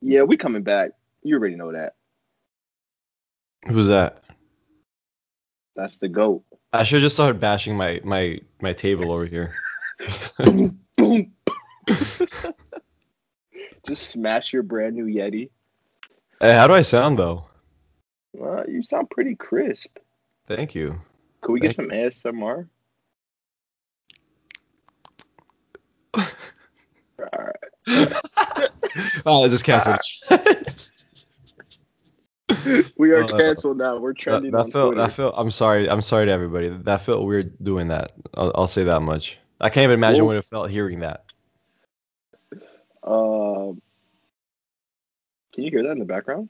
Yeah, we coming back. You already know that. Who's that? That's the goat. I should just start bashing my my my table over here. boom, boom. Just smash your brand new Yeti. Hey, how do I sound though? Uh, you sound pretty crisp. Thank you. Could we get some ASMR? All right. Oh, I just canceled. We are Uh, canceled now. We're trending that on felt Twitter. that felt. I'm sorry. I'm sorry to everybody. That felt weird doing that. I'll, I'll say that much. I can't even imagine Well- what it felt hearing that. Um, can you hear that in the background?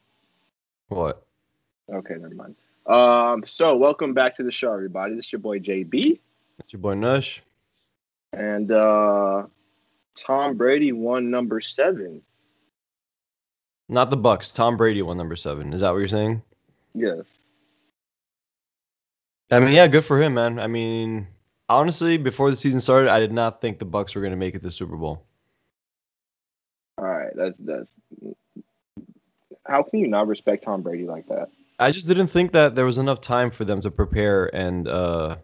What? Okay, never mind. Um, so welcome back to the show, everybody. This is your boy JB, It's your boy Nush. and uh, Tom Brady won number seven. Not the Bucks. Tom Brady won number seven. Is that what you're saying? Yes. I mean, yeah, good for him, man. I mean, honestly, before the season started, I did not think the Bucks were going to make it to the Super Bowl. All right. That's that's. How can you not respect Tom Brady like that? I just didn't think that there was enough time for them to prepare and uh,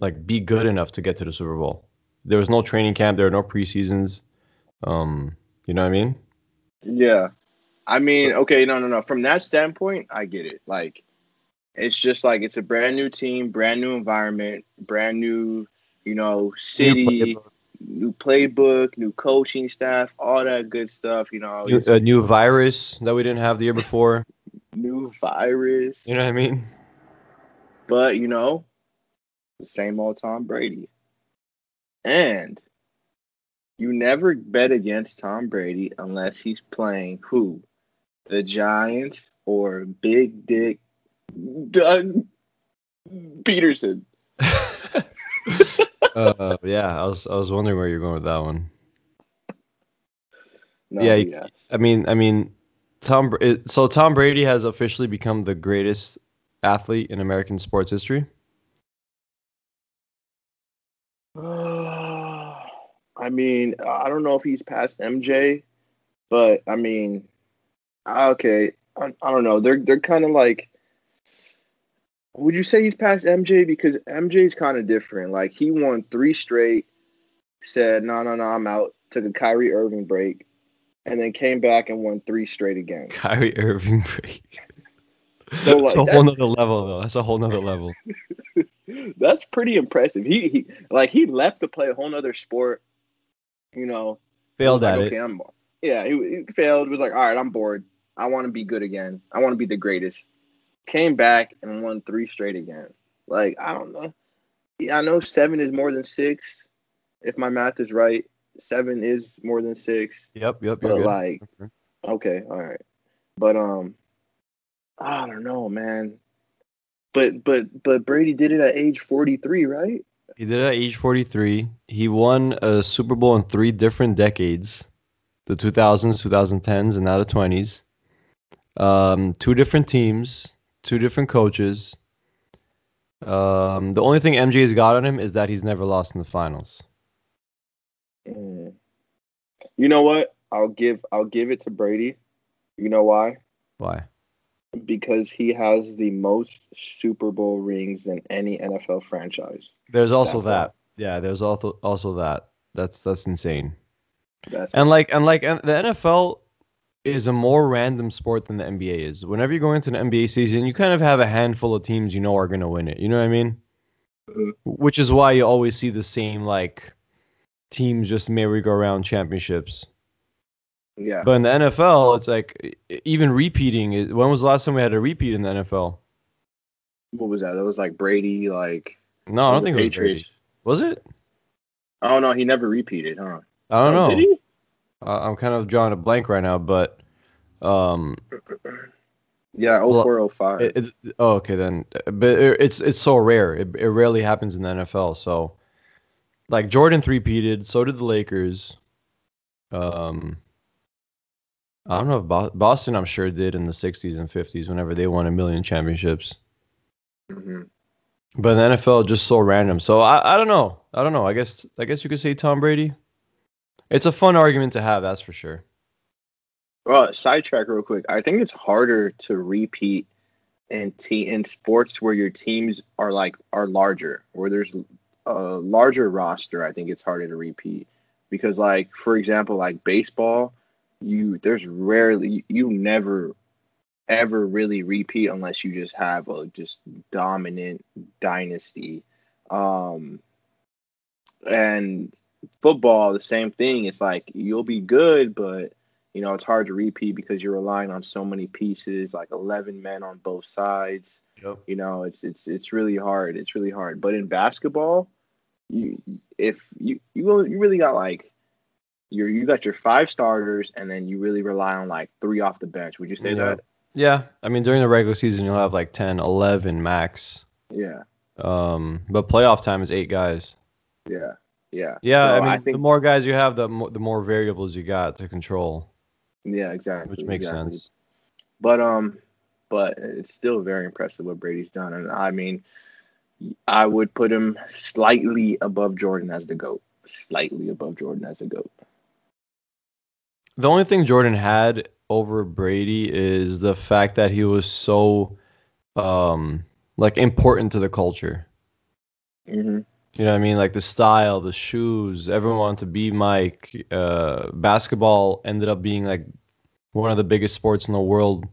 like be good enough to get to the Super Bowl. There was no training camp. There were no preseasons. Um, you know what I mean? Yeah. I mean, okay, no, no, no. From that standpoint, I get it. Like, it's just like it's a brand new team, brand new environment, brand new, you know, city, playbook. new playbook, new coaching staff, all that good stuff. You know, New, a new virus that we didn't have the year before. new virus, You know what I mean? but you know, the same old Tom Brady. And you never bet against Tom Brady unless he's playing who? The Giants or Big Dick Doug Pederson. uh, yeah, I was I was wondering where you're going with that one. No, Yeah, yeah. I mean, I mean, Tom. So Tom Brady has officially become the greatest athlete in American sports history. I mean, I don't know if he's past MJ, but I mean, okay, I, I don't know. They're they're kind of like. Would you say he's past MJ because MJ's kind of different? Like he won three straight, said no, no, no, I'm out. Took a Kyrie Irving break, and then came back and won three straight again. Kyrie Irving break. So, That's a whole nother level, though. That's a whole nother level. That's pretty impressive. He, he like he left to play a whole nother sport. You know, Failed at like, it. okay, I'm, yeah, he, he failed. Was like, all right, I'm bored. I want to be good again. I want to be the greatest. Came back and won three straight again. Like I don't know. Yeah, I know seven is more than six. If my math is right, seven is more than six. Yep, yep. But like, okay, all right. But um, I don't know, man. But but but Brady did it at age 43, right? He did it at age 43. He won a Super Bowl in three different decades the 2000s, 2010s, and now the 20s. Um, two different teams, two different coaches. Um, the only thing MJ has got on him is that he's never lost in the finals. Mm. You know what? I'll give I'll give it to Brady. You know why? Why? Because he has the most Super Bowl rings than any NFL franchise. There's also That's that. Yeah, there's also also that. That's that's insane. That's And like and like and the NFL is a more random sport than the NBA is. Whenever you go into an NBA season, you kind of have a handful of teams you know are going to win it. You know what I mean? Mhm. Which is why you always see the same like teams just merry-go-round championships. yeah. But in the NFL, it's like even repeating. is- When was the last time we had a repeat in the NFL? what was that? That was like Brady, like No, I don't think it was Brady. Was it? Oh no, he never repeated, huh? I don't Oh, know. Did he? I'm kind of drawing a blank right now, but um, Yeah, Well, 0405. It, it, oh, okay then. But it, it's it's so rare. It, it rarely happens in the NFL. So, like Jordan three-peated. So did the Lakers. Um, I don't know if Bo- Boston. I'm sure did in the '60s and '50s whenever they won a million championships. Mhm. But the NFL just so random. So I, I don't know. I don't know. I guess I guess you could say Tom Brady. It's a fun argument to have. That's for sure. Well, sidetrack real quick. I think it's harder to repeat in te- in sports where your teams are like are larger, where there's a larger roster. I think it's harder to repeat because, like for example, like baseball, you there's rarely you never ever really repeat unless you just have a just dominant dynasty. Um, and football, the same thing. It's like you'll be good, but you know it's hard to repeat because you're relying on so many pieces, like eleven men on both sides. Yep. You know, it's it's it's really hard. It's really hard. But in basketball, you if you you you really got like you you got your five starters, and then you really rely on like three off the bench. Would you say Yeah. that? Yeah, I mean during the regular season you'll have like 10, 11 max. Yeah, Um, but playoff time is eight guys. yeah, yeah. Yeah, So I mean I the more guys you have, the more, the more variables you got to control, yeah, exactly. which makes exactly. sense. But um, but it's still very impressive what Brady's done, and I mean, I would put him slightly above Jordan as the goat. Slightly above Jordan as the goat. The only thing Jordan had over Brady is the fact that he was so um like important to the culture. hmm You know what I mean? Like the style, the shoes, everyone wanted to be Mike. Uh, basketball ended up being like one of the biggest sports in the world,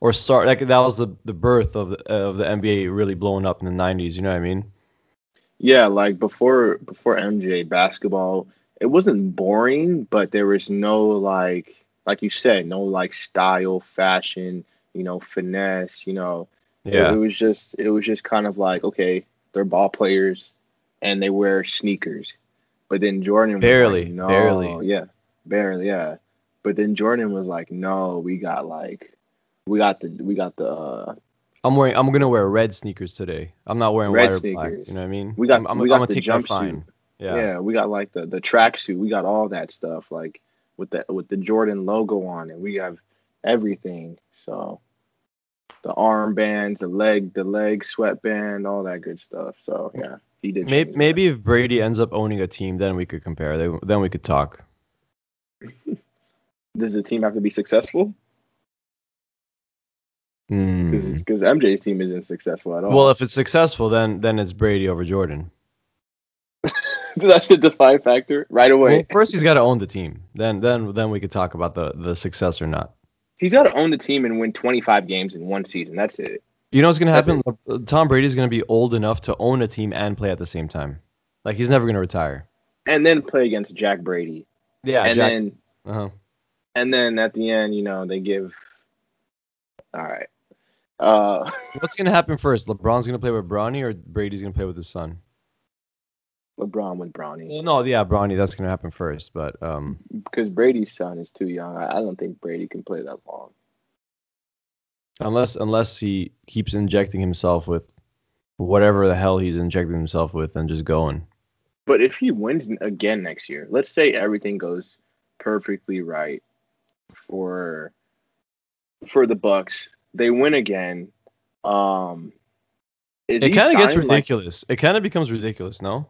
or start like that was the the birth of the of the NBA really blowing up in the '90s. You know what I mean? Yeah, like before before MJ basketball, it wasn't boring, but there was no like like you said, no like style, fashion, you know, finesse, you know. It, it was just it was just kind of like, okay, they're ball players and they wear sneakers. But then Jordan was barely, like, no, barely. yeah, barely, yeah. But then Jordan was like, no, we got like we got the we got the uh, I'm wearing. I'm gonna wear red sneakers today. I'm not wearing red white or black. sneakers. You know what I mean? We got I'm, I'm, we I'm gonna the take jumpsuit. fine. Yeah. Yeah, we got like the the tracksuit. We got all that stuff like with the with the Jordan logo on it. We have everything. So the armbands, the leg, the leg sweatband, all that good stuff. So yeah, he did. Maybe, maybe if Brady ends up owning a team, then we could compare. Then then we could talk. Does the team have to be successful? Because hmm. MJ's team isn't successful at all. Well, if it's successful, then then it's Brady over Jordan. that's the define factor right away. Well, first he's got to own the team. Then then then we could talk about the the success or not. He's got to own the team and win 25 games in one season. That's it. You know what's gonna happen? Uh, Tom Brady's gonna be old enough to own a team and play at the same time. Like he's never gonna retire. And then play against Jack Brady. Yeah, and Jack. then uh-huh. and then at the end, you know, they give. All right. Uh, What's gonna happen first? LeBron's gonna play with Bronny, or Brady's gonna play with his son? LeBron with Bronny Well, no, yeah, Bronny. That's gonna happen first. But um, because Brady's son is too young. I, I don't think Brady can play that long. Unless unless he keeps injecting himself with whatever the hell he's injecting himself with and just going. But if he wins again next year, let's say everything goes perfectly right for for the Bucks, they win again. Um, It kind of gets signing, like- ridiculous. it kind of becomes ridiculous. No.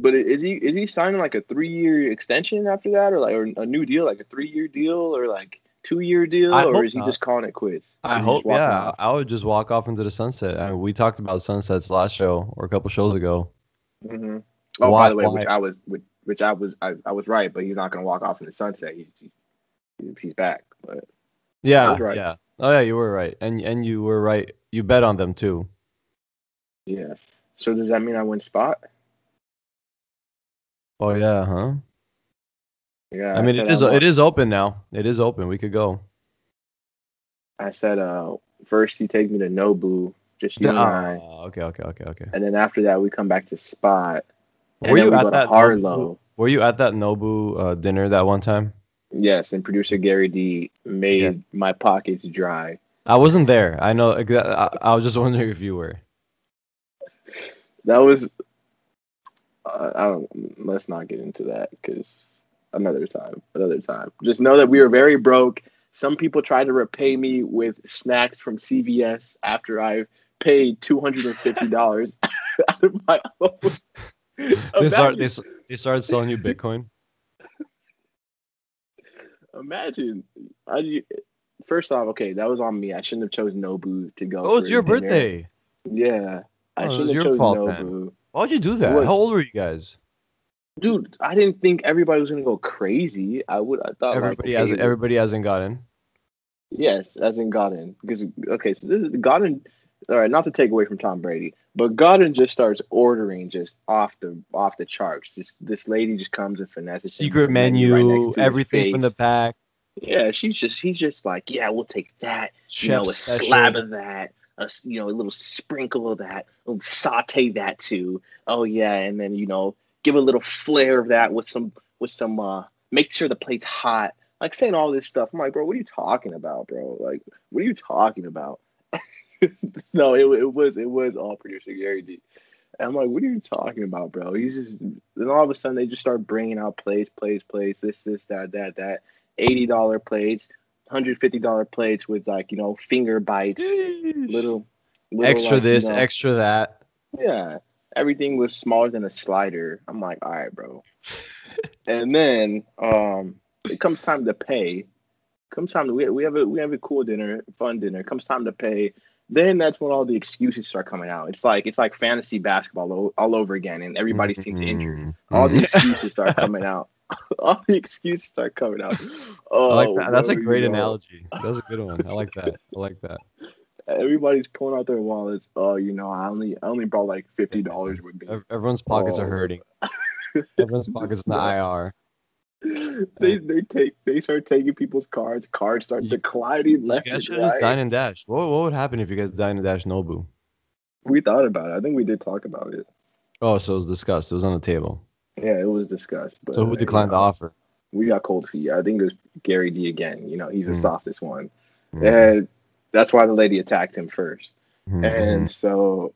but is he is he signing like a three year extension after that, or like or a new deal, like a three year deal, or like two year deal, I or is he not. just calling it quits? I hope, yeah. I would just walk off into the sunset. I mean, we talked about sunsets last show or a couple shows ago. hmm Oh, Why- by the way, which I was which, I was I, I was right, but he's not gonna walk off in the sunset. He's he's, he's back, but Yeah, right. yeah. Oh yeah, you were right, and and you were right. You bet on them too. Yes. So does that mean I win spot? Oh yeah, huh? Yeah. I mean, said it is I won. it is open now. It is open. We could go. I said uh first you take me to Nobu, just you and I, Oh, okay, okay, okay, okay. and then after that we come back to spot, Were you we at that Harlow. Nobu, Were you at that Nobu uh, dinner that one time? Yes, and producer Gary D made Yeah. my pockets dry. I wasn't there. I know. I, I was just wondering if you were. That was. Uh, I don't. Let's not get into that because another time. Another time. Just know that we were very broke. Some people tried to repay me with snacks from CVS after I paid two hundred and fifty dollars out of my own. They started. They, they started selling you Bitcoin. Imagine. I, first off, okay, that was on me. I shouldn't have chosen Nobu to go. Oh, it's your dinner. birthday. Yeah, I Oh, it was shouldn't have your chosen fault, Nobu. Why'd you do that? What? How old were you guys? Dude, I didn't think everybody was gonna go crazy. I would. I thought Everybody like, has okay, everybody hasn't gotten. Yes, as in Godin. Because okay, so this is Godin. All right, not to take away from Tom Brady, but Godin just starts ordering just off the off the charts. Just this lady just comes and finesses Secret menu right menu, next to his everything from the pack. Yeah, she's just he's just like, yeah, we'll take that. you know, Chef a special. slab of that, a you know, a little sprinkle of that, oh, saute that too. Oh yeah, and then you know, give a little flair of that with some with some uh make sure the plate's hot. Like saying all this stuff. I'm like, bro, what are you talking about, bro? Like, what are you talking about? no, it, it was it was all producer Gary D. And I'm like, what are you talking about, bro? He's just then all of a sudden they just start bringing out plates, plates, plates, this, this, that, that, that, eighty dollar plates, hundred fifty dollar plates with like you know finger bites, little, little extra like, you this, know- extra that. yeah, everything was smaller than a slider. I'm like, all right, bro. and then um, it comes time to pay. Comes time to we, we have a we have a cool dinner, fun dinner. Comes time to pay. Then that's when all the excuses start coming out. It's like it's like fantasy basketball all, all over again, and everybody's team's injured. Mm, All the excuses start coming out. all the excuses start coming out. Oh, I like that. That's a great analogy. That's a good one. I like that. I like that. Everybody's pulling out their wallets. Oh, you know, I only I only brought like fifty dollars with me. Everyone's pockets are Oh. hurting. Everyone's pockets in the IR. they they take they start taking people's cards. Cards start You- declining You left guys and should just right. dine and dash. What, what would happen if you guys dine and dash Nobu? We thought about it. I think we did talk about it. Oh, so it was discussed. It was on the table. Yeah, it was discussed. But So who uh, declined you the offer? We got cold feet. I think it was Gary D again. You know, he's the Mm. softest one, Mm, and that's why the lady attacked him 1st mm-hmm. And so,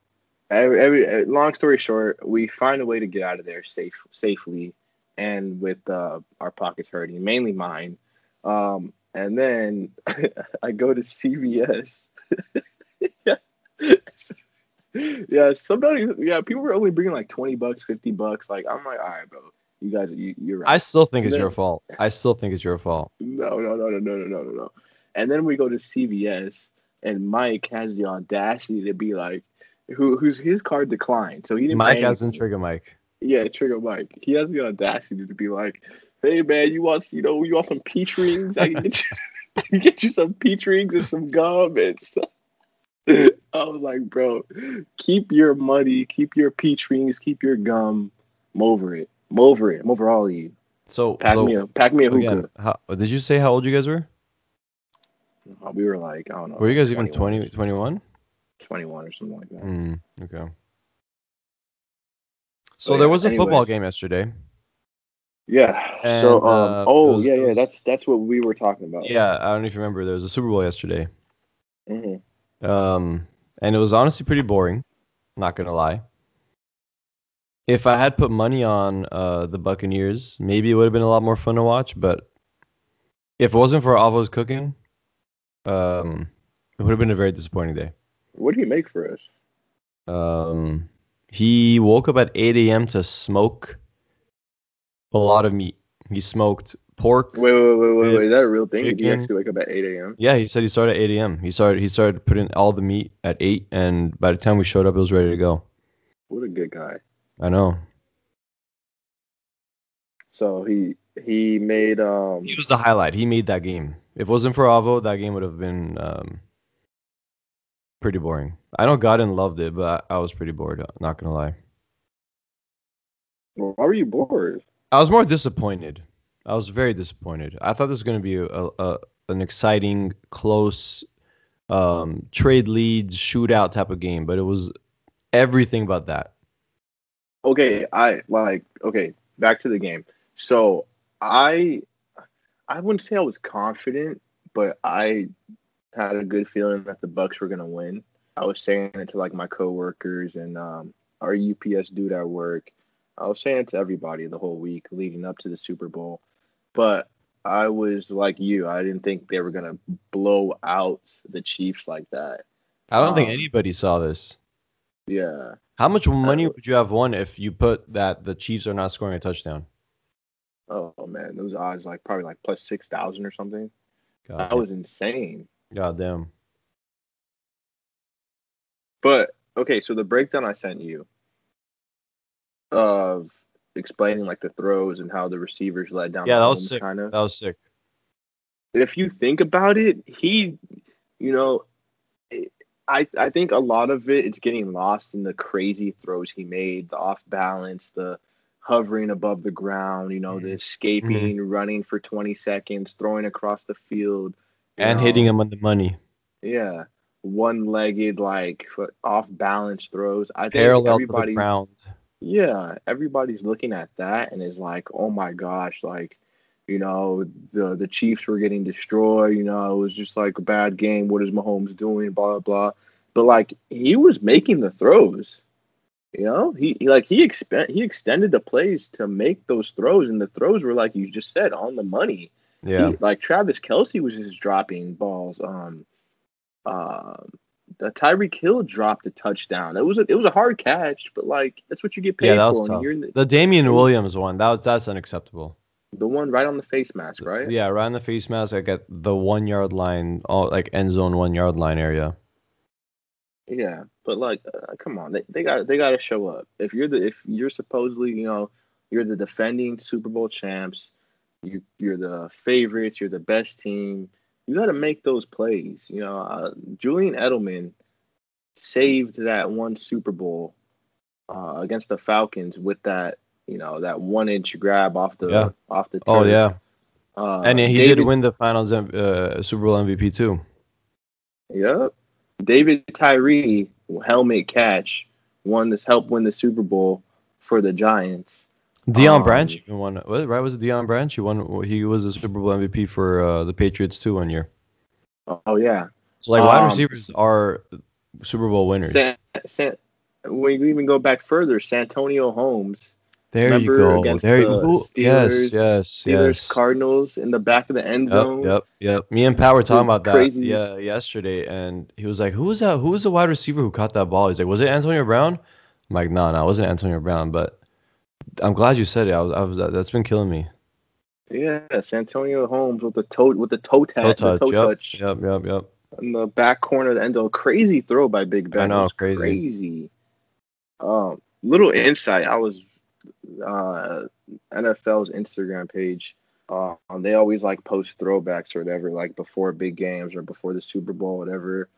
every, every long story short, we find a way to get out of there safe safely and with uh, our pockets hurting, mainly mine. Um, and then I go to CVS. yeah. yeah, somebody. Yeah, people were only bringing like twenty bucks, fifty bucks. Like I'm like, all right, bro. You guys, you, are right. I still think and it's then, your fault. I still think it's your fault. No, no, no, no, no, no, no, no. And then we go to CVS, and Mike has the audacity to be like, "Who, who's his card declined?" So he didn't. Mike pay has in anything. trigger Mike. Yeah, trigger Mike. He has the audacity to be like, "Hey man, you want you know you want some peach rings? I can get you, get you some peach rings and some gum and stuff." I was like, "Bro, keep your money, keep your peach rings, keep your gum. I'm over it. I'm over it. I'm over all of you. So, Pack so me a pack me a hookah." again, how, did you say how old you guys were? Uh, We were like, I don't know. Were you guys even 21 20, 21? 21 or something like that. Mm, okay. So yeah, there was a football game yesterday. Yeah. And, so, um, uh, oh was- yeah, yeah. was- That's that's what we were talking about. Yeah, I don't know if you remember. There was a Super Bowl yesterday. Mhm. Um, and it was honestly pretty boring. Not gonna lie. If I had put money on uh, the Buccaneers, maybe it would have been a lot more fun to watch. But if it wasn't for Avo's cooking, um, it would have been a very disappointing day. What did he make for us? Um, he woke up at 8 a.m. to smoke a lot of meat. He smoked pork. Wait, wait, wait, wait, wait. Is that a real thing? Did you actually wake up at 8 a.m.? Yeah, he said he started at 8 a.m. He started he started putting all the meat at 8, and by the time we showed up, it was ready to go. What a good guy. I know. So he he made um He was the highlight. He made that game. If it wasn't for Avo, that game would have been um, pretty boring. I know Godin loved it, but I, I was pretty bored. Not gonna lie. why were you bored? I was more disappointed. I was very disappointed. I thought this was going to be a, a an exciting, close, um, trade leads, shootout type of game, but it was everything but that. Okay, I like okay, back to the game. So I I wouldn't say I was confident, but I had a good feeling that the Bucks were gonna win. I was saying it to like my coworkers and um, our UPS dude at work. I was saying it to everybody the whole week leading up to the Super Bowl. But I was like you, I didn't think they were gonna blow out the Chiefs like that. I don't think Um, anybody saw this. Yeah. How much money would you have won if you put that the Chiefs are not scoring a touchdown? Oh man, those odds like probably like plus six thousand or something. God, That was insane. God damn. But okay, so the breakdown I sent you of explaining like the throws and how the receivers led down. Yeah, that was sick. Kind of. That was sick. if you think about it, he, you know, I I think a lot of it it's getting lost in the crazy throws he made, the off balance, the hovering above the ground, you know, the mm-hmm. Mm-hmm. escaping, running for 20 seconds, throwing across the field, And know, hitting him on the money. Yeah, one-legged like off balance throws. I think Parallel to the everybody's ground. yeah, everybody's looking at that and is like, oh my gosh, like, you know, the the Chiefs were getting destroyed. You know, it was just like a bad game. What is Mahomes doing? Blah blah. blah. But like, he was making the throws. You know, he, he like he expe- he extended the plays to make those throws, and the throws were like you just said on the money. Yeah. He, like Travis Kelce was just dropping balls. Um, um, the Tyreek Hill dropped a touchdown. It was a, it was a hard catch, but like that's what you get paid Yeah, that for. was and tough. the, The Damien Williams one, that was that's unacceptable. the one right on the face mask, right? Yeah, around the face mask, like at the one yard line, all like end zone one yard line area. Yeah, but like, uh, come on, they, they got they got to show up. If you're the if you're supposedly you know you're the defending Super Bowl champs, you you're the favorites, you're the best team. You got to make those plays. You know, uh, Julian Edelman saved that one Super Bowl uh, against the Falcons with that you know that one inch grab off the Yeah. off the turf. Oh yeah, uh, and he David, did win the Finals uh, Super Bowl MVP too. Yep. David Tyree helmet catch won this helped win the Super Bowl for the Giants. Deion Um, Branch won. Right? Was it Deion Branch? He won. He was the Super Bowl MVP for uh, the Patriots too one year. Oh yeah. So like wide Um, receivers are Super Bowl winners. San, San, you even go back further, Santonio Holmes, there you go. against There you go. Yes, Steelers- yes, Steelers yes. Cardinals in the back of the end zone. yep, yep. Me and Pat were talking about that crazy. yeah yesterday, and he was like, "Who was that? Who was the wide receiver who caught that ball?" He's like, "Was it Antonio Brown?" I'm like, "No, no, it wasn't Antonio Brown." But I'm glad you said it. I was, I was that's been killing me. Yeah, Antonio Holmes with the toe with the toe tap, Toe the touch. toe Yep, touch yep, yep, yep. in the back corner of the end zone. Crazy throw by Big Ben. I know, was crazy. crazy. Um, little insight. I was uh, NFL's Instagram page. Uh, they always like post throwbacks or whatever, like before big games or before the Super Bowl, whatever.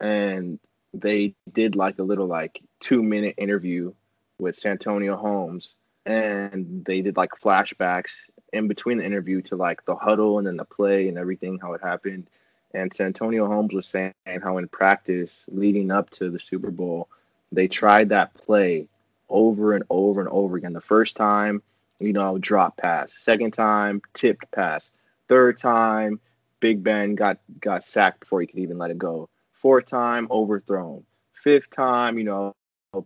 And they did like a little like two minute interview with Santonio Holmes, and they did like flashbacks in between the interview to like the huddle and then the play and everything how it happened. And Santonio Holmes was saying how in practice leading up to the Super Bowl, they tried that play over and over and over again. The first time, you know, drop pass. Second time, tipped pass. Third time, Big Ben got got sacked before he could even let it go. Fourth time, overthrown. Fifth time, you know,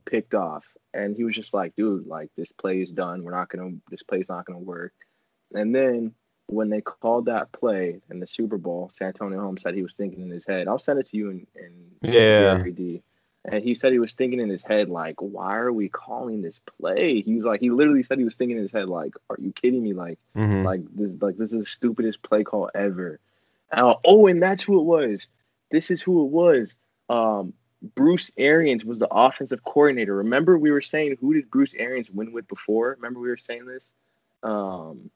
picked off. And he was just like, dude, like this play is done. We're not gonna this play's not gonna work. And then when they called that play in the Super Bowl, Santonio Holmes said he was thinking in his head. I'll send it to you in, in Yeah. Gary D. And he said he was thinking in his head, like, why are we calling this play? He was like, he literally said he was thinking in his head, like, are you kidding me? Like, hmm like this, like this is the stupidest play call ever. Uh, oh, and that's who it was. This is who it was. Um, Bruce Arians was the offensive coordinator. Remember, we were saying who did Bruce Arians win with before? Remember, we were saying this. Um,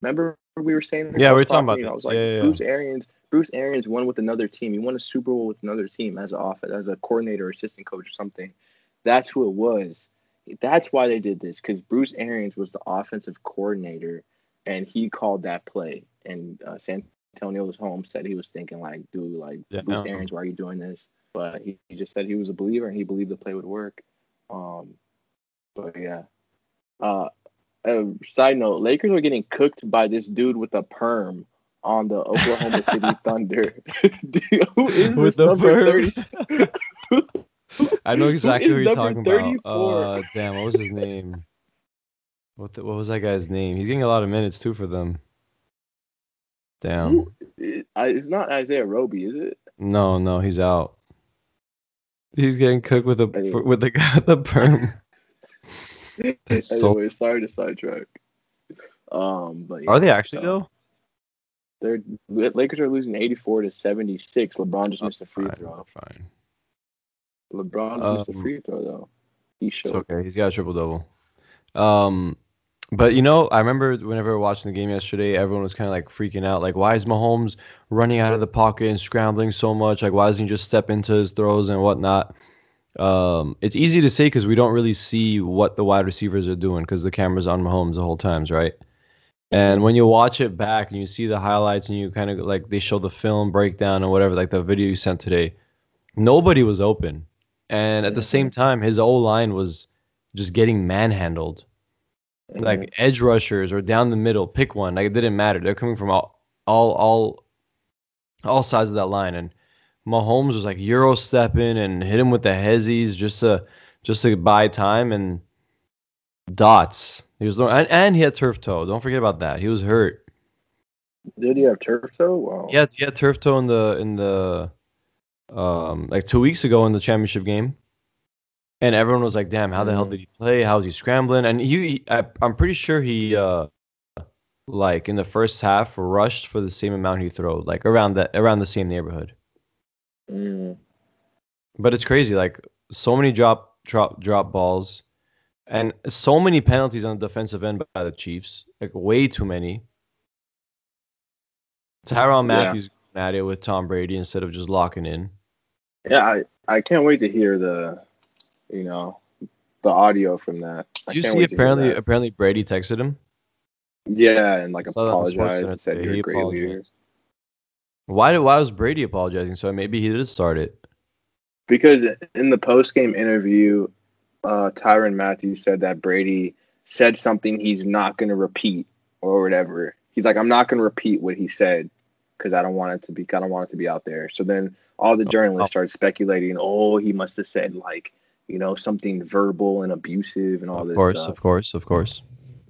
remember we were saying this. Yeah, we were talking about know, I was like, Yeah, yeah, yeah. Bruce Arians. Bruce Arians won with another team. He won a Super Bowl with another team as an off as a coordinator, assistant coach, or something. That's who it was. That's why they did this because Bruce Arians was the offensive coordinator, and he called that play. And uh, Santonio home said he was thinking like, dude, like Yeah. Bruce Arians, why are you doing this? But he, he just said he was a believer and he believed the play would work. Um, but yeah. Uh, uh, side note: Lakers are getting cooked by this dude with a perm on the Oklahoma City Thunder. Dude, who is With this the number thirty? I know exactly is who you're talking 34? about. Uh, damn, what was his name? What the, what was that guy's name? He's getting a lot of minutes too for them. Damn. Who- it's not Isaiah Roby, is it? No, no, he's out. He's getting cooked with a Anyway. with the guy the perm. That's so sorry to sidetrack. Um, but Are they actually so though? They're Lakers are losing eighty four to seventy six. LeBron just Oh, missed a free fine, throw. fine. LeBron just missed a Um, free throw though. He It's should. okay. He's got a triple double. Um, but you know, I remember whenever we were watching the game yesterday, everyone was kind of like freaking out. Like, why is Mahomes running out of the pocket and scrambling so much? Like, why doesn't he just step into his throws and whatnot? Um, it's easy to say because we don't really see what the wide receivers are doing because the camera's on Mahomes the whole times, right? And when you watch it back and you see the highlights and you kind of like they show the film breakdown or whatever, like the video you sent today, nobody was open. And at the same time, his O line was just getting manhandled. Like mm-hmm. edge rushers or down the middle, pick one. Like it didn't matter. They're coming from all all all, all sides of that line. And Mahomes was like Euro stepping and hit him with the hezzies just to just to buy time and dots. He was and, and he had turf toe. Don't forget about that. He was hurt. Did he have turf toe? Wow. He he had turf toe in the in the um like two weeks ago in the championship game, and everyone was like, "Damn, how the hell Mhm. did he play? How's he scrambling?" And he, he I, I'm pretty sure he uh like in the first half rushed for the same amount he threw, like around that around the same neighborhood. Mm. But it's crazy, like so many drop drop drop balls, and so many penalties on the defensive end by the Chiefs, like way too many. Tyrann Mathieu going at it with Tom Brady instead of just locking in. Yeah, I, I can't wait to hear the, you know, the audio from that. I you see wait to hear apparently apparently Brady texted him? Yeah, and like I saw that on apologized and said you're great apologized. Why did why was Brady apologizing? So maybe he did start it. Because in the post game interview, uh, Tyrann Mathieu said that Brady said something he's not going to repeat or whatever. He's like, I'm not going to repeat what he said because I don't want it to be, I don't want it to be out there. So then all the Oh. journalists started speculating, oh, he must have said like, you know, something verbal and abusive and all Of this Of course, stuff. of course, of course.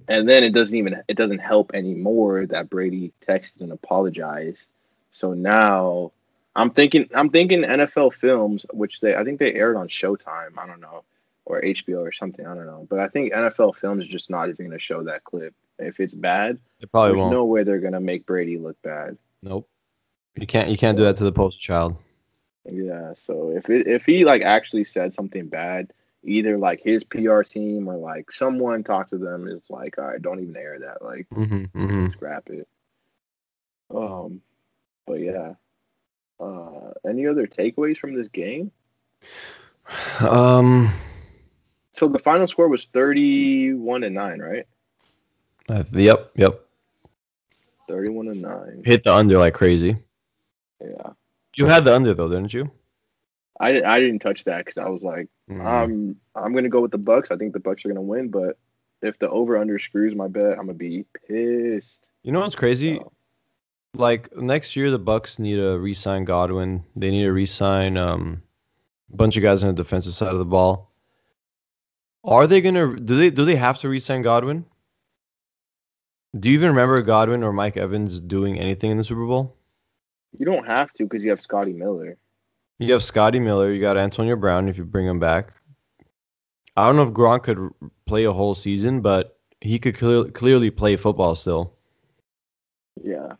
And then it doesn't even, it doesn't help anymore that Brady texted and apologized. So now I'm thinking I'm thinking NFL films, which they I think they aired on Showtime. I don't know, or HBO or something. I don't know, but I think NFL films is just not even going to show that clip. If it's bad, It probably there's won't. no way they're going to make Brady look bad. Nope. You can't you can't do that to the poster child. Yeah. So if it, if he like actually said something bad, either like his PR team or like someone talk to them is like, all right, don't even air that. Like hmm hmm scrap it. Um, but yeah. Uh, any other takeaways from this game? Um. So the final score was thirty-one to nine, right? uh, Yep. Yep. Thirty-one to nine. Hit the under like crazy. Yeah, You had the under though, didn't you? I didn't. I didn't touch that because I was like, Mhm. I'm. I'm gonna go with the Bucks. I think the Bucks are gonna win, but if the over/under screws my bet, I'm gonna be pissed. you know what's crazy? So, Like next year, the Bucks need to re-sign Godwin. They need to re-sign um, a bunch of guys on the defensive side of the ball. Are they gonna? Do they? Do they have to re-sign Godwin? Do you even remember Godwin or Mike Evans doing anything in the Super Bowl? you don't have to because you have Scotty Miller. You have Scotty Miller. You got Antonio Brown if you bring him back. I don't know if Gronk could play a whole season, but he could clear, clearly play football still. Yeah,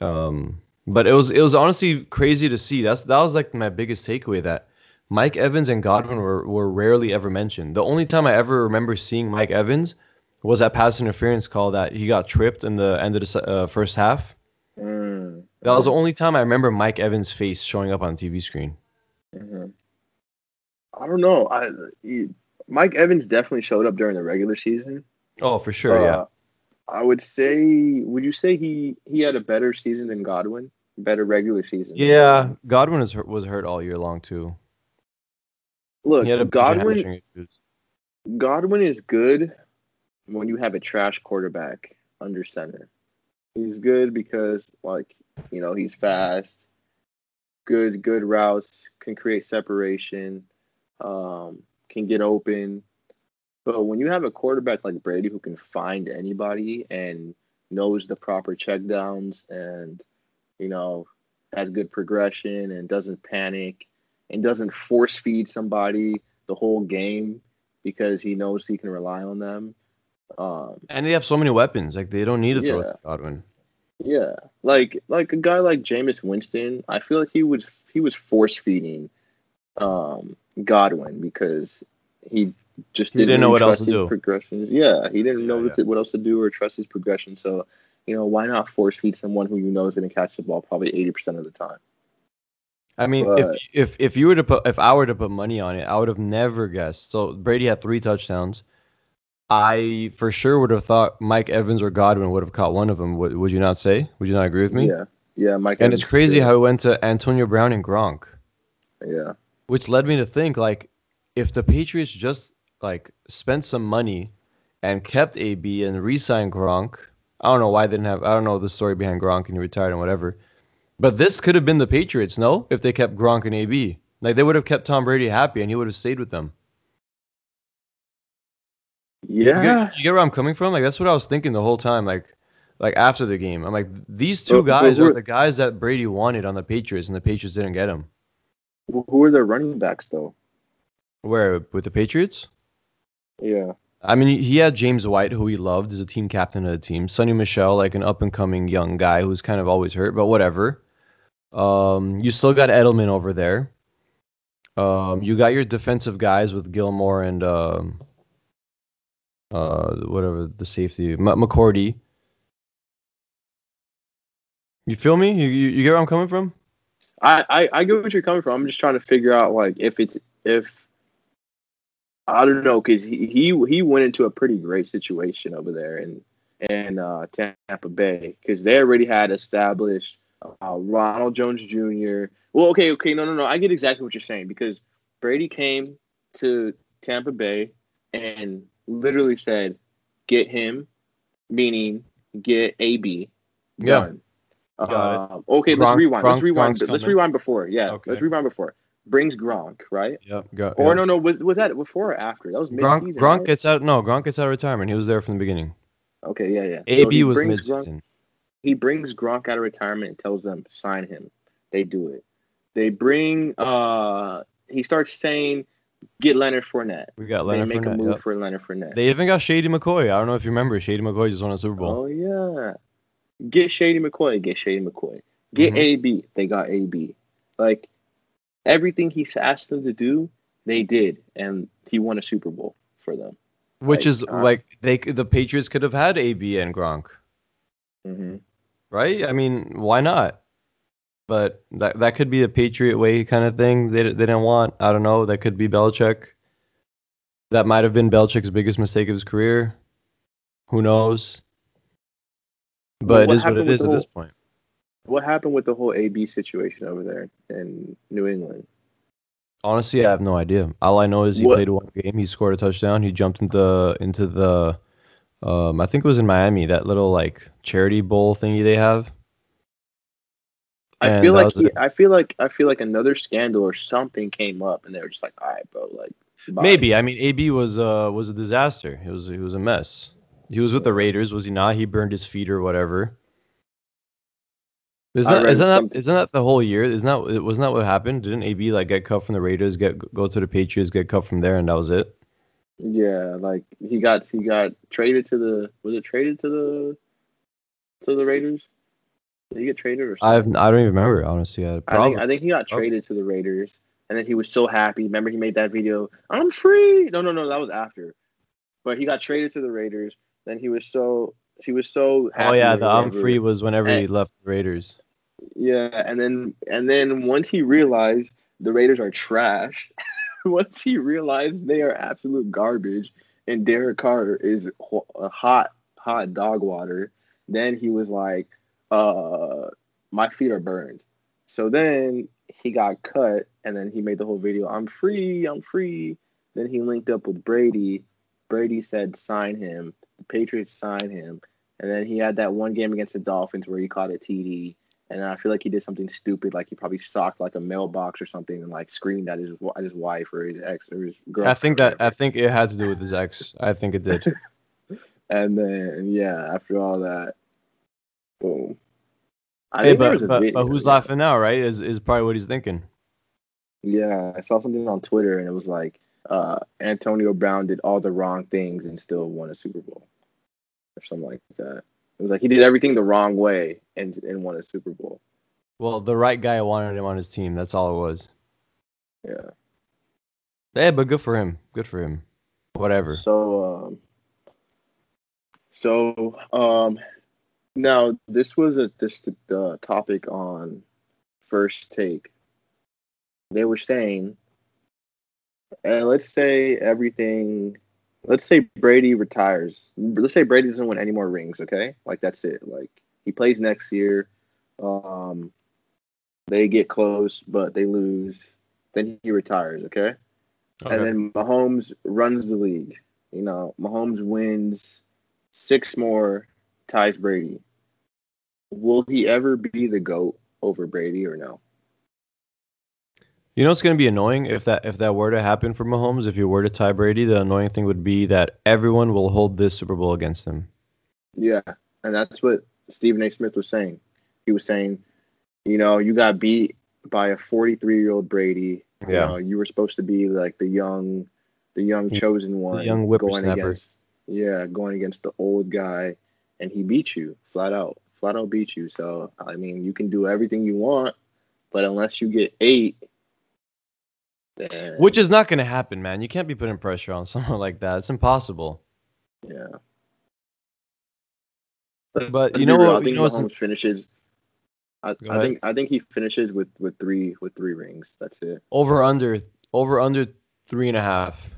Um, but it was it was honestly crazy to see. That's that was like my biggest takeaway that Mike Evans and Godwin were, were rarely ever mentioned. The only time I ever remember seeing Mike Evans was that pass interference call that he got tripped in the end of the uh, first half. Mm, That was the only time I remember Mike Evans' face showing up on TV screen. mhm. I don't know. I he, Mike Evans definitely showed up during the regular season. Oh, for sure, yeah. Uh, I would say. Would you say he he had a better season than Godwin? Better regular season. Yeah, Godwin? Godwin was hurt, was hurt all year long too. Look, Godwin. Godwin is good when you have a trash quarterback under center. He's good because, like, you know, he's fast, good, good routes, can create separation, um, can get open. But when you have a quarterback like Brady who can find anybody and knows the proper checkdowns and, you know, has good progression and doesn't panic and doesn't force feed somebody the whole game because he knows he can rely on them. Um, And they have so many weapons. Like they don't need to throw Yeah. to Godwin. yeah, like like a guy like Jameis Winston, I feel like he was he was force feeding um, Godwin because he just He didn't know really what else to do. Progressions, yeah, he didn't Yeah, know yeah. what else to do or trust his progression. So, you know, why not force feed someone who you know is going to catch the ball probably eighty percent of the time? I mean, But- if if if you were to put if I were to put money on it, I would have never guessed. So Brady had three touchdowns. I for sure would have thought Mike Evans or Godwin would have caught one of them. Would, would you not say? Would you not agree with me? Yeah, yeah, Mike. And it's crazy yeah, how it went to Antonio Brown and Gronk, yeah, which led me to think like if the Patriots just like spent some money and kept AB and re-signed Gronk. I don't know why they didn't have. I don't know the story behind Gronk and he retired and whatever. But this could have been the Patriots, no? If they kept Gronk and AB, like they would have kept Tom Brady happy and he would have stayed with them. You yeah. get, you get where I'm coming from? Like that's what I was thinking the whole time. Like, like after the game, I'm like, these two guys are the guys that Brady wanted on the Patriots, and the Patriots didn't get him. Who are their running backs though? Where with the Patriots? Yeah, I mean, he- he had James White, who he loved as a team captain of the team. Sony Michel, like an up and coming young guy who's kind of always hurt, but whatever. Um, you still got Edelman over there. Um, you got your defensive guys with Gilmore and um, uh, whatever the safety M- McCourty. You feel me? You, you you get where I'm coming from? I, I I get what you're coming from. I'm just trying to figure out like if it's if I don't know because he, he he went into a pretty great situation over there in in uh, Tampa Bay because they already had established uh, Ronald Jones Jr. Well, okay, okay, no, no, no. I get exactly what you're saying because Brady came to Tampa Bay and literally said, "Get him," meaning get AB Yeah. done. Got Um, okay, let's Gronk- rewind. let's rewind. Gronk's Let's coming. rewind before. Yeah, Okay. let's rewind before. Brings Gronk, right? Yep. Got, Or yep. no, no, was was that before or after? That was mid Gronk season. Gronk gets out. No, Gronk gets out of retirement. He was there from the beginning. okay, yeah, yeah. AB he was brings mid Gronk- season. He brings Gronk out of retirement and tells them sign him. They do it. They bring. uh He starts saying, "Get Leonard Fournette." We got Leonard. they make a move yep. for Leonard Fournette. They even got Shady McCoy. I don't know if you remember. Shady McCoy just won a Super Bowl. Oh yeah, get Shady McCoy. Get Shady McCoy. Get Mhm. AB. They got AB. Like everything he asked them to do, they did, and he won a Super Bowl for them. Which like, is uh, like they the Patriots could have had AB and Gronk, hmm right? I mean, why not? But that that could be a Patriot way kind of thing. They, they didn't want. I don't know. That could be Belichick. That might have been Belichick's biggest mistake of his career. Who knows? But Well, it is what it is at this point. What happened with the whole AB situation over there in New England? Honestly, I have no idea. All I know is he What- played one game. He scored a touchdown. He jumped into into the, um, I think it was in Miami. That little like charity bowl thingy they have. I feel like he. I feel like I feel like another scandal or something came up, and they were just like, "All right, bro, like bye." Maybe. I mean, AB was uh was a disaster. He was he was a mess. He was with the Raiders, was he not? He burned his feet or whatever. Isn't that, isn't that something- isn't that the whole year? Isn't that wasn't that what happened? Didn't AB like get cut from the Raiders, get go to the Patriots, get cut from there, and that was it? Yeah, like he got he got traded to the was it traded to the to the Raiders? Did he get traded or I something? I don't even remember honestly. I, I think I think he got Oh. traded to the Raiders, and then he was so happy. Remember, he made that video. I'm free. No, no, no, that was after. But he got traded to the Raiders. Then he was so he was so oh, happy. oh yeah, the I'm free was whenever he eh. left the Raiders. Yeah, and then and then once he realized the Raiders are trash, once he realized they are absolute garbage, and Derek Carr is a hot hot dog water, then he was like, "Uh, my feet are burned." So then he got cut, and then he made the whole video. I'm free. I'm free. Then he linked up with Brady. Brady said sign him. The Patriots signed him, and then he had that one game against the Dolphins where he caught a TD. And then I feel like he did something stupid, like he probably socked like a mailbox or something, and like screamed at his at his wife or his ex or his girl. I think that I think it had to do with his ex. I think it did. And then yeah, after all that, boom. I hey, but but, but who's laughing now, right? Is is probably what he's thinking. Yeah, I saw something on Twitter, and it was like uh, Antonio Brown did all the wrong things and still won a Super Bowl. or something like that. It was like he did everything the wrong way and and won a Super Bowl. Well, the right guy wanted him on his team. That's all it was. Yeah. Yeah, but good for him. Good for him. Whatever. So um so um now this was a this the topic on first take. They were saying uh, let's say everything let's say Brady retires. Let's say Brady doesn't win any more rings, okay? Like that's it. Like he plays next year. Um they get close, but they lose. Then he retires, okay? Okay. And then Mahomes runs the league. You know, Mahomes wins six more, ties Brady. Will he ever be the GOAT over Brady or no? You know it's going to be annoying if that if that were to happen for Mahomes, if you were to tie Brady, the annoying thing would be that everyone will hold this Super Bowl against him. Yeah. And that's what Stephen A. Smith was saying. He was saying, you know, you got beat by a 43 year old Brady. You Yeah. know, you were supposed to be like the young, the young chosen one, young going whippersnapper. against, yeah, going against the old guy, and he beat you flat out, flat out beat you. So I mean, you can do everything you want, but unless you get eight, then Which is not going to happen, man. You can't be putting pressure on someone like that. It's impossible. yeah. But you know real, what? I You think know what's Mahomes finishes. I, I think I think he finishes with with three with three rings. That's it. over under over under three and a half.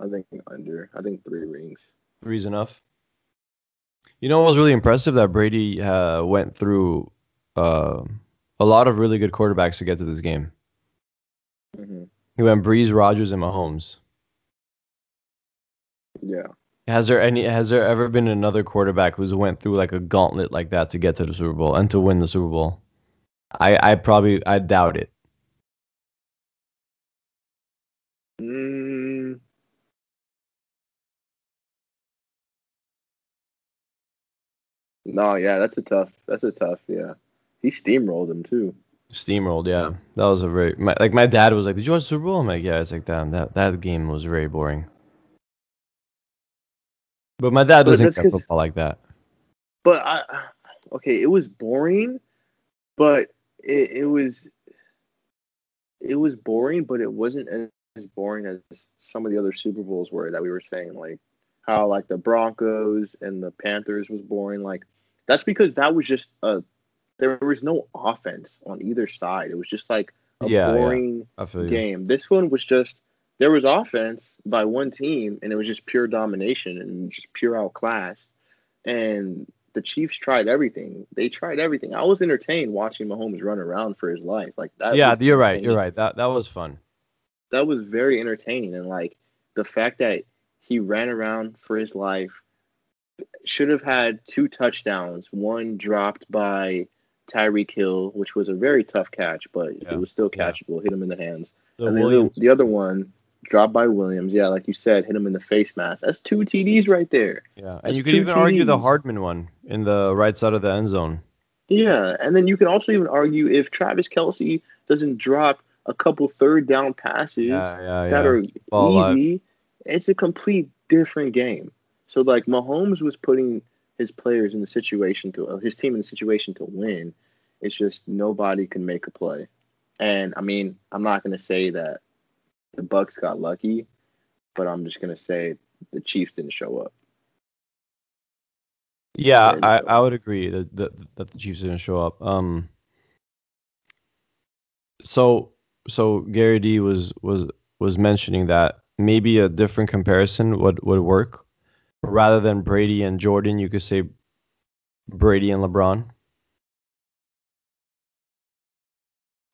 I think under. I think three rings. Three's enough. You know what was really impressive that Brady uh, went through uh, a lot of really good quarterbacks to get to this game. Hmm He went Brees, Rodgers, and Mahomes. Yeah. Has there any? Has there ever been another quarterback who's went through like a gauntlet like that to get to the Super Bowl and to win the Super Bowl? I I probably I doubt it. Mm. No, yeah, that's a tough. That's a tough. Yeah, he steamrolled him too. Steamrolled, yeah. That was a very my, like my dad was like, "Did you watch the Super Bowl?" I'm like, "Yeah." It's like, "Damn, that that game was very boring." But my dad doesn't that's football like that. But I, okay, it was boring, but it, it was, it was boring, but it wasn't as as boring as some of the other Super Bowls were that we were saying, like how like the Broncos and the Panthers was boring. Like that's because that was just a, there was no offense on either side. It was just like a Yeah, yeah. boring. You. game. This one was just there was offense by one team, and it was just pure domination and just pure outclass. And the Chiefs tried everything. They tried everything. I was entertained watching Mahomes run around for his life. Like that. yeah, you're right. You're right. That that was fun. That was very entertaining, and like the fact that he ran around for his life should have had two touchdowns. One dropped by Tyreek Hill, which was a very tough catch, but Yeah, it was still yeah. catchable. Hit him in the hands The and the other, the other one dropped by Williams. Yeah, like you said, hit him in the face mask. That's two TDs right there. Yeah, and That's you could even argue the TDs. Hardman one in the right side of the end zone. Yeah, and then you can also even argue if Travis Kelce doesn't drop a couple third down passes Yeah, yeah, that yeah. are Ball easy, it's a complete different game. So like Mahomes was putting his players in the situation to his team in the situation to win. It's just nobody can make a play. And I mean, I'm not going to say that the Bucks got lucky, but I'm just going to say the Chiefs didn't show up. Yeah, I. I would agree that, that that the Chiefs didn't show up. Um. So so Gary D was was was mentioning that maybe a different comparison would would work, rather than Brady and Jordan. You could say Brady and LeBron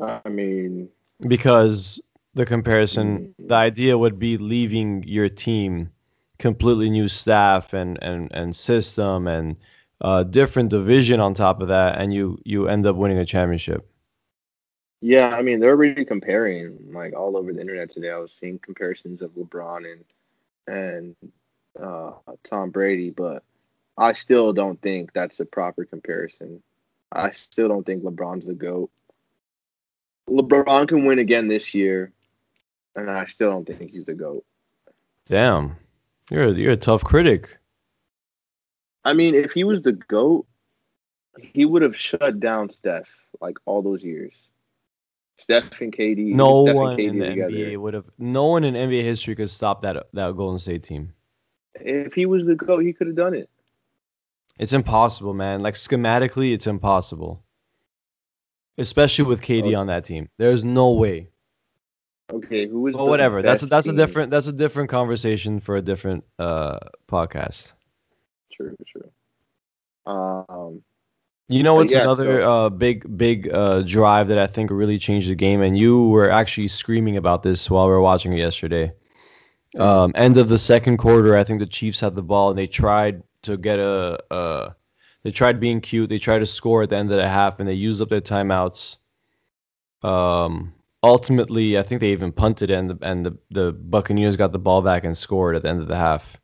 I mean, because the comparison, Mm. the idea would be leaving your team completely new staff and and and system and uh, different division on top of that, and you you end up winning a championship. yeah, I mean, they're already comparing like all over the internet today. I was seeing comparisons of LeBron and and uh, Tom Brady, but I still don't think that's a proper comparison. I still don't think LeBron's the GOAT. LeBron can win again this year, and I still don't think he's the GOAT. Damn, you're a, you're a tough critic. I mean, if he was the goat, he would have shut down Steph like all those years. Steph and KD. No Steph one and KD in the together. NBA would have. No one in NBA history could stop that that Golden State team. If he was the goat, he could have done it. It's impossible, man. Like schematically, it's impossible. Especially with KD Okay. on that team, there's no way. Okay, who is? But whatever. That's a, that's a different that's a different conversation for a different uh podcast. True, true. Um, You know what's yeah, another so- uh, big big uh, drive that I think really changed the game, and you were actually screaming about this while we were watching it yesterday. Um, end of the second quarter, I think the Chiefs had the ball and they tried to get a. Uh, they tried being cute. They tried to score at the end of the half, and they used up their timeouts. Um, ultimately, I think they even punted, and the, and the the Buccaneers got the ball back and scored at the end of the half.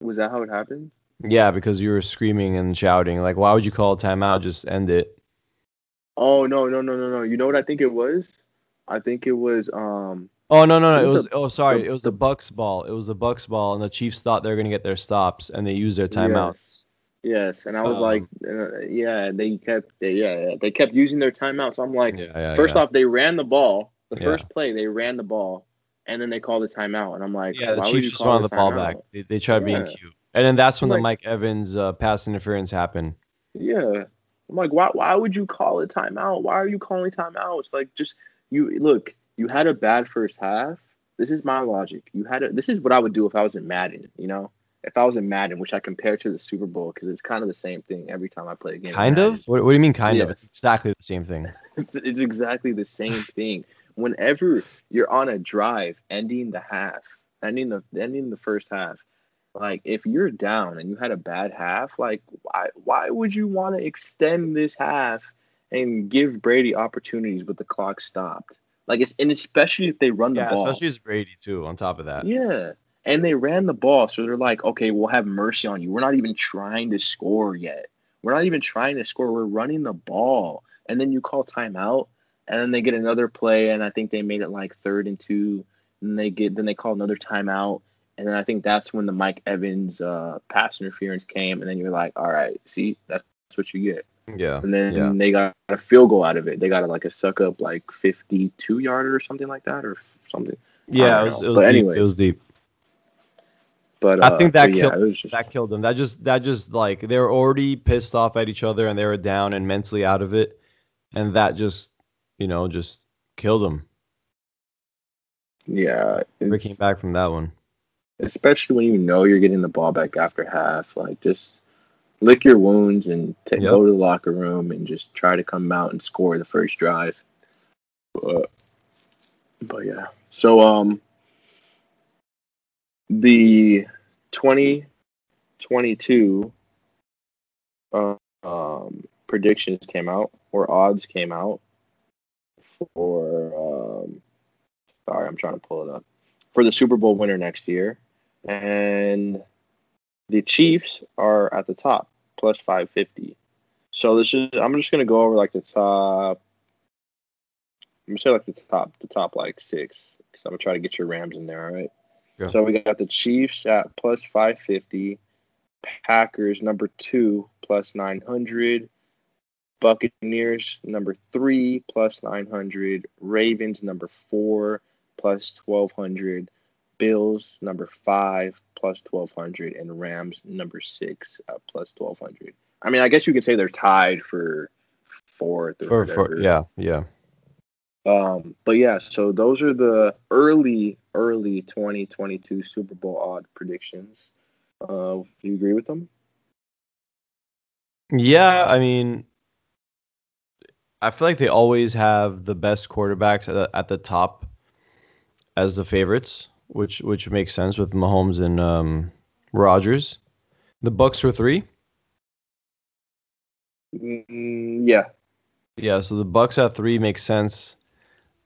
was that how it happened? Yeah, because you were screaming and shouting. Like, why would you call a timeout? Just end it. Oh no, no, no, no, no. You know what I think it was? I think it was um Oh no no no! It was the- oh sorry, the- it was the Bucks ball. It was the Bucks ball, and the Chiefs thought they were gonna get their stops, and they used their timeouts. Yes, yes. and I was Um, like, uh, yeah, they kept, they, yeah, yeah, they kept using their timeouts. I'm like, Yeah, yeah. first off, they ran the ball. The first play, they ran the ball, and then they called a timeout, and I'm like, yeah, the Chiefs just wanted a the ball back. They, they tried being cute, and then that's when I'm the like- Mike Evans uh, pass interference happened. Yeah. I'm like, why why would you call it timeout? Why are you calling timeout? It's like just you look, you had a bad first half. This is my logic. You had a, this is what I would do if I was in Madden, you know? If I was in Madden, which I compare to the Super Bowl because it's kind of the same thing every time I play a game. Kind of. What, what do you mean, kind of? It's exactly the same thing. It's, it's exactly the same thing. Whenever you're on a drive, ending the half, ending the ending the first half, like if you're down and you had a bad half, like why why would you want to extend this half and give Brady opportunities with the clock stopped? Like it's and especially if they run the Yeah, ball. especially as Brady too. On top of that, Yeah. And they ran the ball, so they're like, okay, we'll have mercy on you. We're not even trying to score yet. We're not even trying to score. We're running the ball. And then you call timeout, and then they get another play, and I think they made it like third and two. And they get then they call another timeout. And then I think that's when the Mike Evans uh, pass interference came, and then you're like, all right, see, that's what you get. Yeah, And then yeah. they got a field goal out of it. They got like a suck up like 52 yarder or something like that, or something. Yeah, it was, it was But deep. anyways. It was deep. But I uh, think that yeah, killed- was just, That killed them. That just that just like they were already pissed off at each other and they were down and mentally out of it, and that just you know just killed them. yeah, it's- came back from that one. especially when you know you're getting the ball back after half. Like just lick your wounds and Yep. go to the locker room and just try to come out and score the first drive. But, but yeah, so um, the 2022 uh, um, predictions came out or odds came out for um, sorry, I'm trying to pull it up for the Super Bowl winner next year, and the Chiefs are at the top plus 550. So this is I'm just gonna go over like the top. I'm gonna say like the top, the top like six, because I'm gonna try to get your Rams in there. All right. Yeah. So we got the Chiefs at plus 550, Packers number two plus 900, Buccaneers number three plus 900, Ravens number four plus 1200, Bills number five plus 1200, and Rams number six uh, plus 1200. I mean, I guess you could say they're tied for fourth or Or for, yeah, yeah. Um, but yeah, so those are the early, early 2022 Super Bowl odd predictions. Uh, do you agree with them? Yeah, I mean, I feel like they always have the best quarterbacks at the, at the top as the favorites, which which makes sense with Mahomes and um, Rodgers. The Bucks were three. Mm, yeah, Yeah, so the Bucks at three makes sense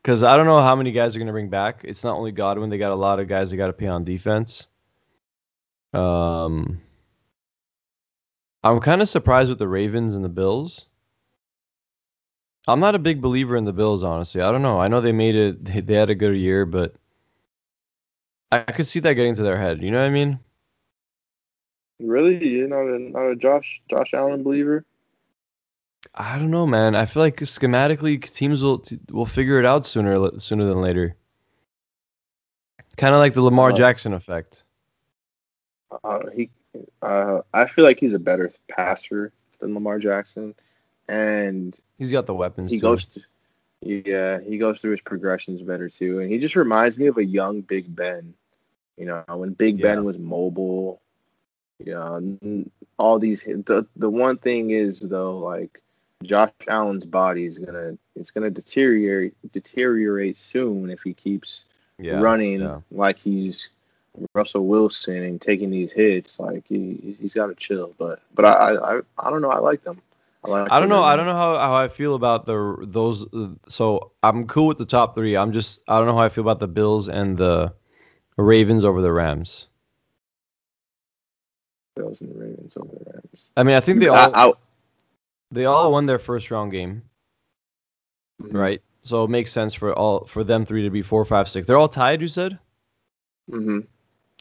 because I don't know how many guys are going to bring back. It's not only Godwin; they got a lot of guys they got to pay on defense. Um, I'm kind of surprised with the Ravens and the Bills. I'm not a big believer in the Bills, honestly. I don't know. I know they made it; they, they had a good year, but I could see that getting to their head. You know what I mean? Really, you're not a not a Josh Josh Allen believer? I don't know, man. I feel like schematically teams will will figure it out sooner sooner than later. Kind of like the Lamar Uh, Jackson effect. Uh, he, uh, I feel like he's a better passer than Lamar Jackson, and He's got the weapons. he too. goes, th- yeah, he goes through his progressions better too, and he just reminds me of a young Big Ben. You know, when Big Yeah. Ben was mobile. You know, all these. The the one thing is though, like Josh Allen's body is gonna it's gonna deteriorate deteriorate soon if he keeps yeah, running yeah. like he's Russell Wilson and taking these hits. Like he he's got to chill. But but I, I I don't know. I like them. I like. I don't know. I don't know how, how I feel about the those. So I'm cool with the top three. I'm just I don't know how I feel about the Bills and the Ravens over the Rams. Bills and the Ravens over the Rams. I mean, I think they all I, they all won their first round game, Mhm. right? So it makes sense for all for them three to be four, five, six. They're all tied. You said Mm-hmm.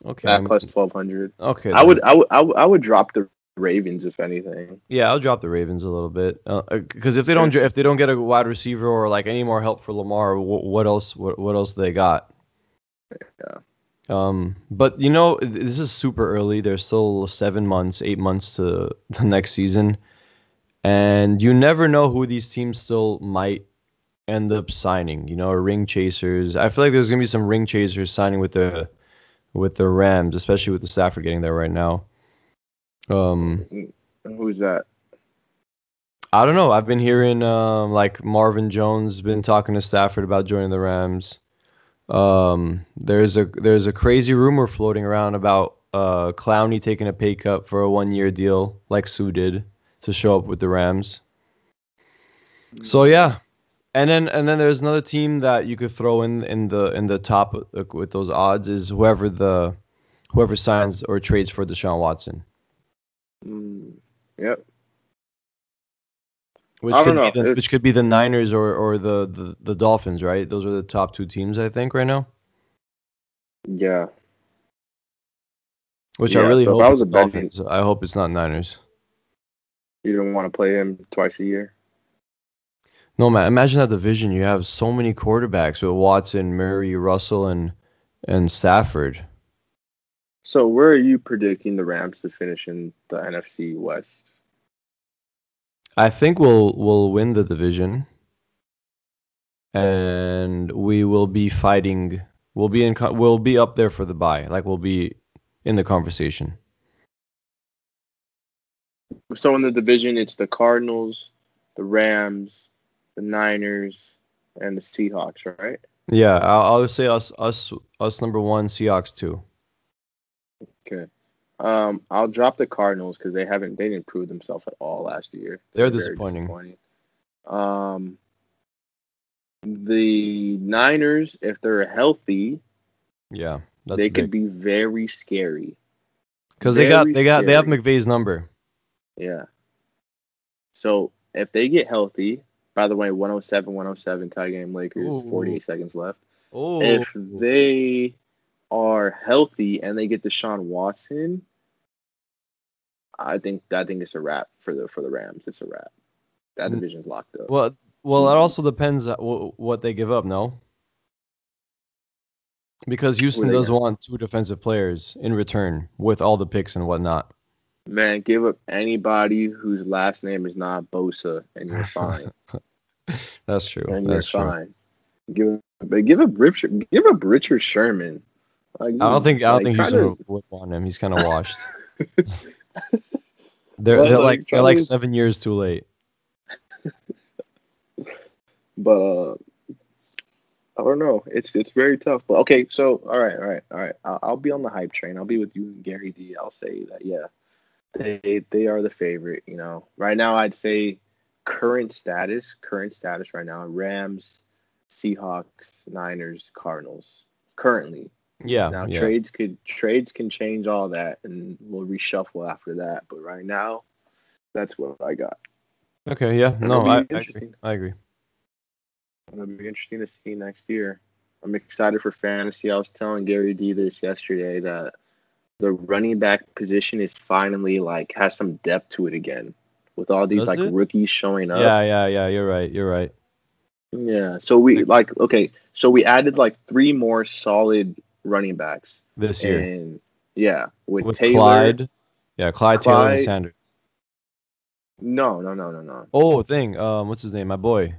okay. At plus twelve hundred. okay. I then. would I would I would I would drop the Ravens if anything. Yeah, I'll drop the Ravens a little bit because if they don't if they don't get a wide receiver or like any more help for Lamar, what, what else what, what else they got? Yeah. Um, but you know this is super early. There's still seven months, eight months to the next season, and you never know who these teams still might end up signing. You know, ring chasers. I feel like there's gonna be some ring chasers signing with the with the Rams, especially with the Stafford getting there right now. Um, who's that? I don't know. I've been hearing um, like Marvin Jones been talking to Stafford about joining the Rams. Um, there's a there's a crazy rumor floating around about uh, Clowney taking a pay cut for a one year deal, like Suh did, to show up with the Rams. So yeah, and then and then there's another team that you could throw in in the in the top with those odds is whoever the whoever signs or trades for Deshaun Watson, Mm, yep. Which I could don't be know. the, It- which could be the Niners or or the, the the Dolphins, right? Those are the top two teams I think right now. Yeah. Which I Yeah, really so if hope I was it's a betting- Dolphins. I hope it's not Niners. You don't want to play him twice a year. No man, imagine that division. You have so many quarterbacks with Watson, Murray, Russell, and and Stafford. So where are you predicting the Rams to finish in the NFC West? I think we'll we'll win the division, and we will be fighting. We'll be in. We'll be up there for the buy. Like we'll be in the conversation. So in the division, it's the Cardinals, the Rams, the Niners, and the Seahawks, right? Yeah, I'll, I'll say us us us number one, Seahawks two. Okay. Um, I'll drop the Cardinals because they haven't they didn't prove themselves at all last year. They're disappointing. disappointing. Um, the Niners, if they're healthy, Yeah, that's they big. could be very scary. because they got they got they have. McVay's number. Yeah. So if they get healthy, by the way, 107, 107 tie game Lakers, Ooh. 48 seconds left. Oh, If they are healthy and they get Deshaun Watson, I think I think it's a wrap for the for the Rams. It's a wrap. That Mm. division's locked up. well, well, it also depends what they give up. No, because Houston does got? want two defensive players in return with all the picks and whatnot. Man, give up anybody whose last name is not Bosa, and you're fine. That's true. and you're That's true. fine. Give but give up Richard. Give up Richard Sherman. Like, I don't think I don't like, think Houston to- would want him. He's kind of washed. they're they're like, like they're like seven years too late. but uh, I don't know. It's it's very tough. But okay, so all right, all right, all right. I'll, I'll be on the hype train. I'll be with you and Gary D. I'll say that yeah, they they are the favorite. You know, right now I'd say current status, current status right now: Rams, Seahawks, Niners, Cardinals. Currently, Yeah, now yeah. trades could trades can change all that, and we'll reshuffle after that. But right now, that's what I got. Okay, yeah. No, I, I agree. I agree. It'll be interesting to see next year. I'm excited for fantasy. I was telling Gary D this yesterday that the running back position is finally like has some depth to it again, with all these Does like it? rookies showing up. Yeah, yeah, yeah. You're right. You're right. Yeah. So we like okay. So we added like three more solid running backs This year and yeah, with, with Taylor. Clyde. Yeah, Clyde, Taylor, and Sanders. No, no, no, no, no. Oh, thing. Um, what's his name? My boy.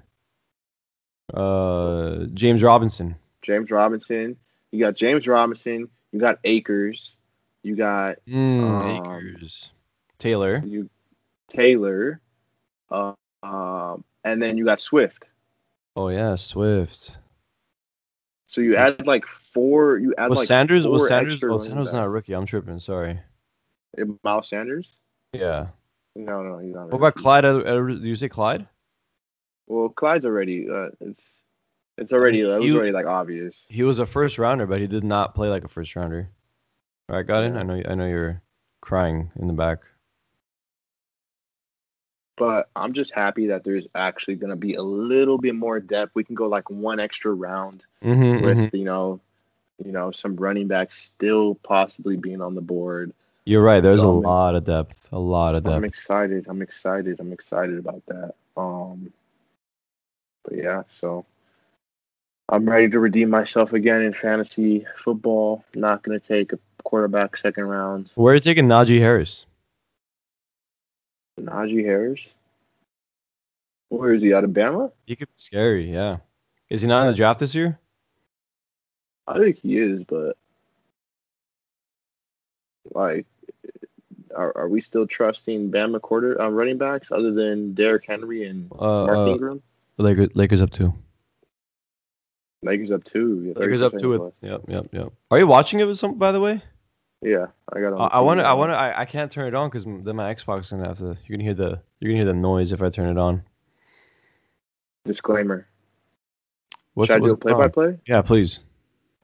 Uh, James Robinson. James Robinson. You got James Robinson. You got Akers. You got Mm, Um, Akers. Taylor. you Taylor. Uh, um, and then you got Swift. Oh yeah, Swift. So you add like four. You add Was like Sanders? Was Sanders? running Sanders not a rookie. I'm tripping. Sorry. Miles Sanders? Yeah. No, no, he's not. What about. Clyde? Ed- Ed- you say Clyde? Well, Clyde's already. Uh, it's it's already. It was You- already like obvious. He was a first rounder, but he did not play like a first rounder. All right, got. Yeah. I know. I know you're crying in the back. But I'm just happy that there's actually going to be a little bit more depth. We can go like one extra round Mm-hmm, with you know, you know, some running backs still possibly being on the board. You're right. There's a So, man. lot of depth. A lot of depth. I'm excited. I'm excited. I'm excited about that. Um, but yeah, so I'm ready to redeem myself again in fantasy football. Not going to take a quarterback second round. Where are you taking Najee Harris? Najee Harris. Where is he? Out of Bama? He could be scary. Yeah. Is he not in the draft this year? I think he is, but like, are, are we still trusting Bama quarter uh, running backs other than Derrick Henry and Uh, Mark uh Ingram? Lakers, Lakers up two. Lakers up two. yeah, Lakers up two. With, yep, yep, yep. Are you watching it with some? By the way, Yeah, I got. I, want to. I want to. I, I can't turn it on because then my Xbox is gonna have to. You're gonna hear the. You're gonna hear the noise if I turn it on. Disclaimer. What's, Should I do a play by play? Yeah, please.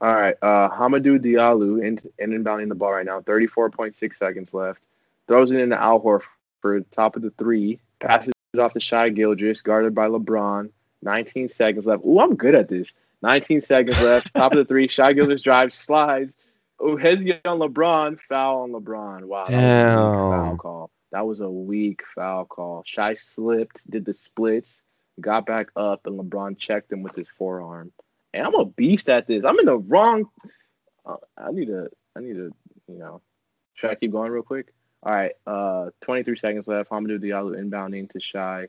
All right. Uh, Hamidou Diallo in, in and bounding the ball right now. 34.6 seconds left. Throws it into Al Horford, top of the three. Passes it off to Shai Gilgeous, guarded by LeBron. 19 seconds left. Ooh, I'm good at this. 19 seconds left. top of the three. Shai Gilgeous drives, slides. Oh, hezzy on LeBron. Foul on LeBron. Wow. That was a weak foul call. That was a weak foul call. Shai slipped, did the splits, got back up, and LeBron checked him with his forearm. And I'm a beast at this. I'm in the wrong. Uh, I need to. I need to. You know. Should I keep going real quick? All right. Uh, 23 seconds left. Hamidou Diallo inbounding to Shai.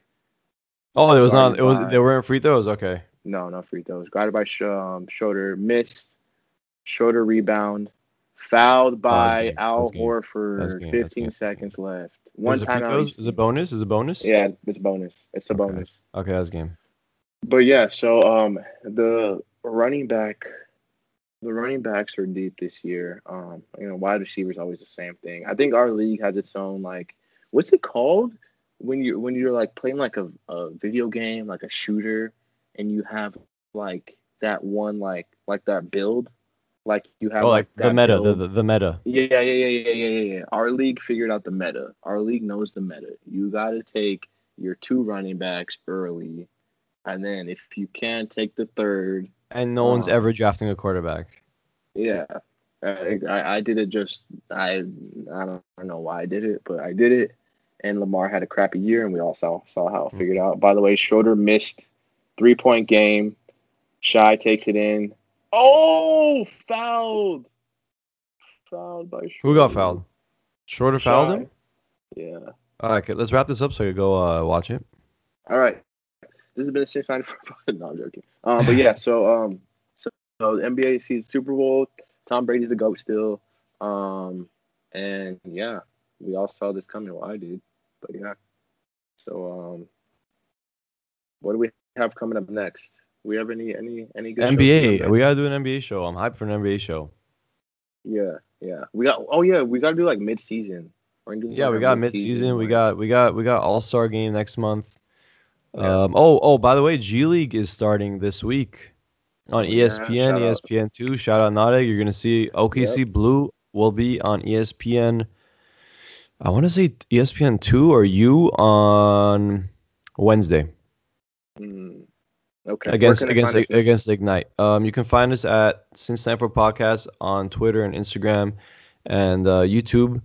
Oh, it was not. It was. by- They weren't free throws. Okay. No, not free throws. Guarded by Sh- um, Schroeder. Missed. Schroeder rebound. Fouled by. Al game. Horford. game. 15 seconds left. One Is it free timeout. throws? each Is it bonus? Is it bonus? Yeah, it's a bonus. It's a Okay. bonus. Okay, that's game. But yeah, so um the running back the running backs are deep this year. Um, you know, wide receivers always the same thing. I think our league has its own like what's it called when you when you're like playing like a, a video game, like a shooter, and you have like that one like like that build. Like you have Oh, like the meta. The, the the meta. Yeah, yeah, yeah, yeah, yeah, yeah, yeah. Our league figured out the meta. Our league knows the meta. You got to take your two running backs early, and then if you can take the third, And no one's Uh, ever drafting a quarterback. yeah. I, I, I did it just I I don't know why I did it, but I did it. And Lamar had a crappy year, and we all saw saw how it figured out. By the way, Schroeder missed three point game. Shai takes it in. Oh, fouled. Fouled by Schroeder. Who got fouled? Shorter fouled him. Yeah. All right, okay, let's wrap this up so I can go uh, watch it. All right. This has been a six nine four. No, I'm joking. Um, but yeah, so um, so, so the NBA sees Super Bowl. Tom Brady's the goat still. Um, and yeah, we all saw this coming. Well, I did, but yeah. So um, what do we have coming up next? We have any any any good NBA. up We gotta do an NBA show. I'm hyped for an NBA show. yeah yeah we got oh yeah we got to do like mid season. Yeah, we got mid-season. We got we got we got All Star game next month. Yeah. Um. Oh oh. By the way, G League is starting this week on E Yeah, ESPN. out. ESPN two. Shout out Nade. You're gonna see OKC Blue will be on ESPN. I want to say ESPN two or you on Wednesday. Mm, okay against Where can I against against Ignite. Um, you can find us at Since Stanford Podcast on Twitter and Instagram, and uh, YouTube.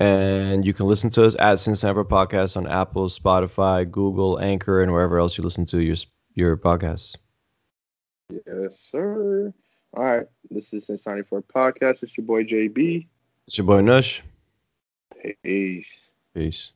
And you can listen to us at Since Sandra Podcast on Apple, Spotify, Google, Anchor, and wherever else you listen to your your podcasts. Yes, sir. All right. This is Since 94 Podcast. It's your boy JB. It's your boy Nush. Peace. Peace.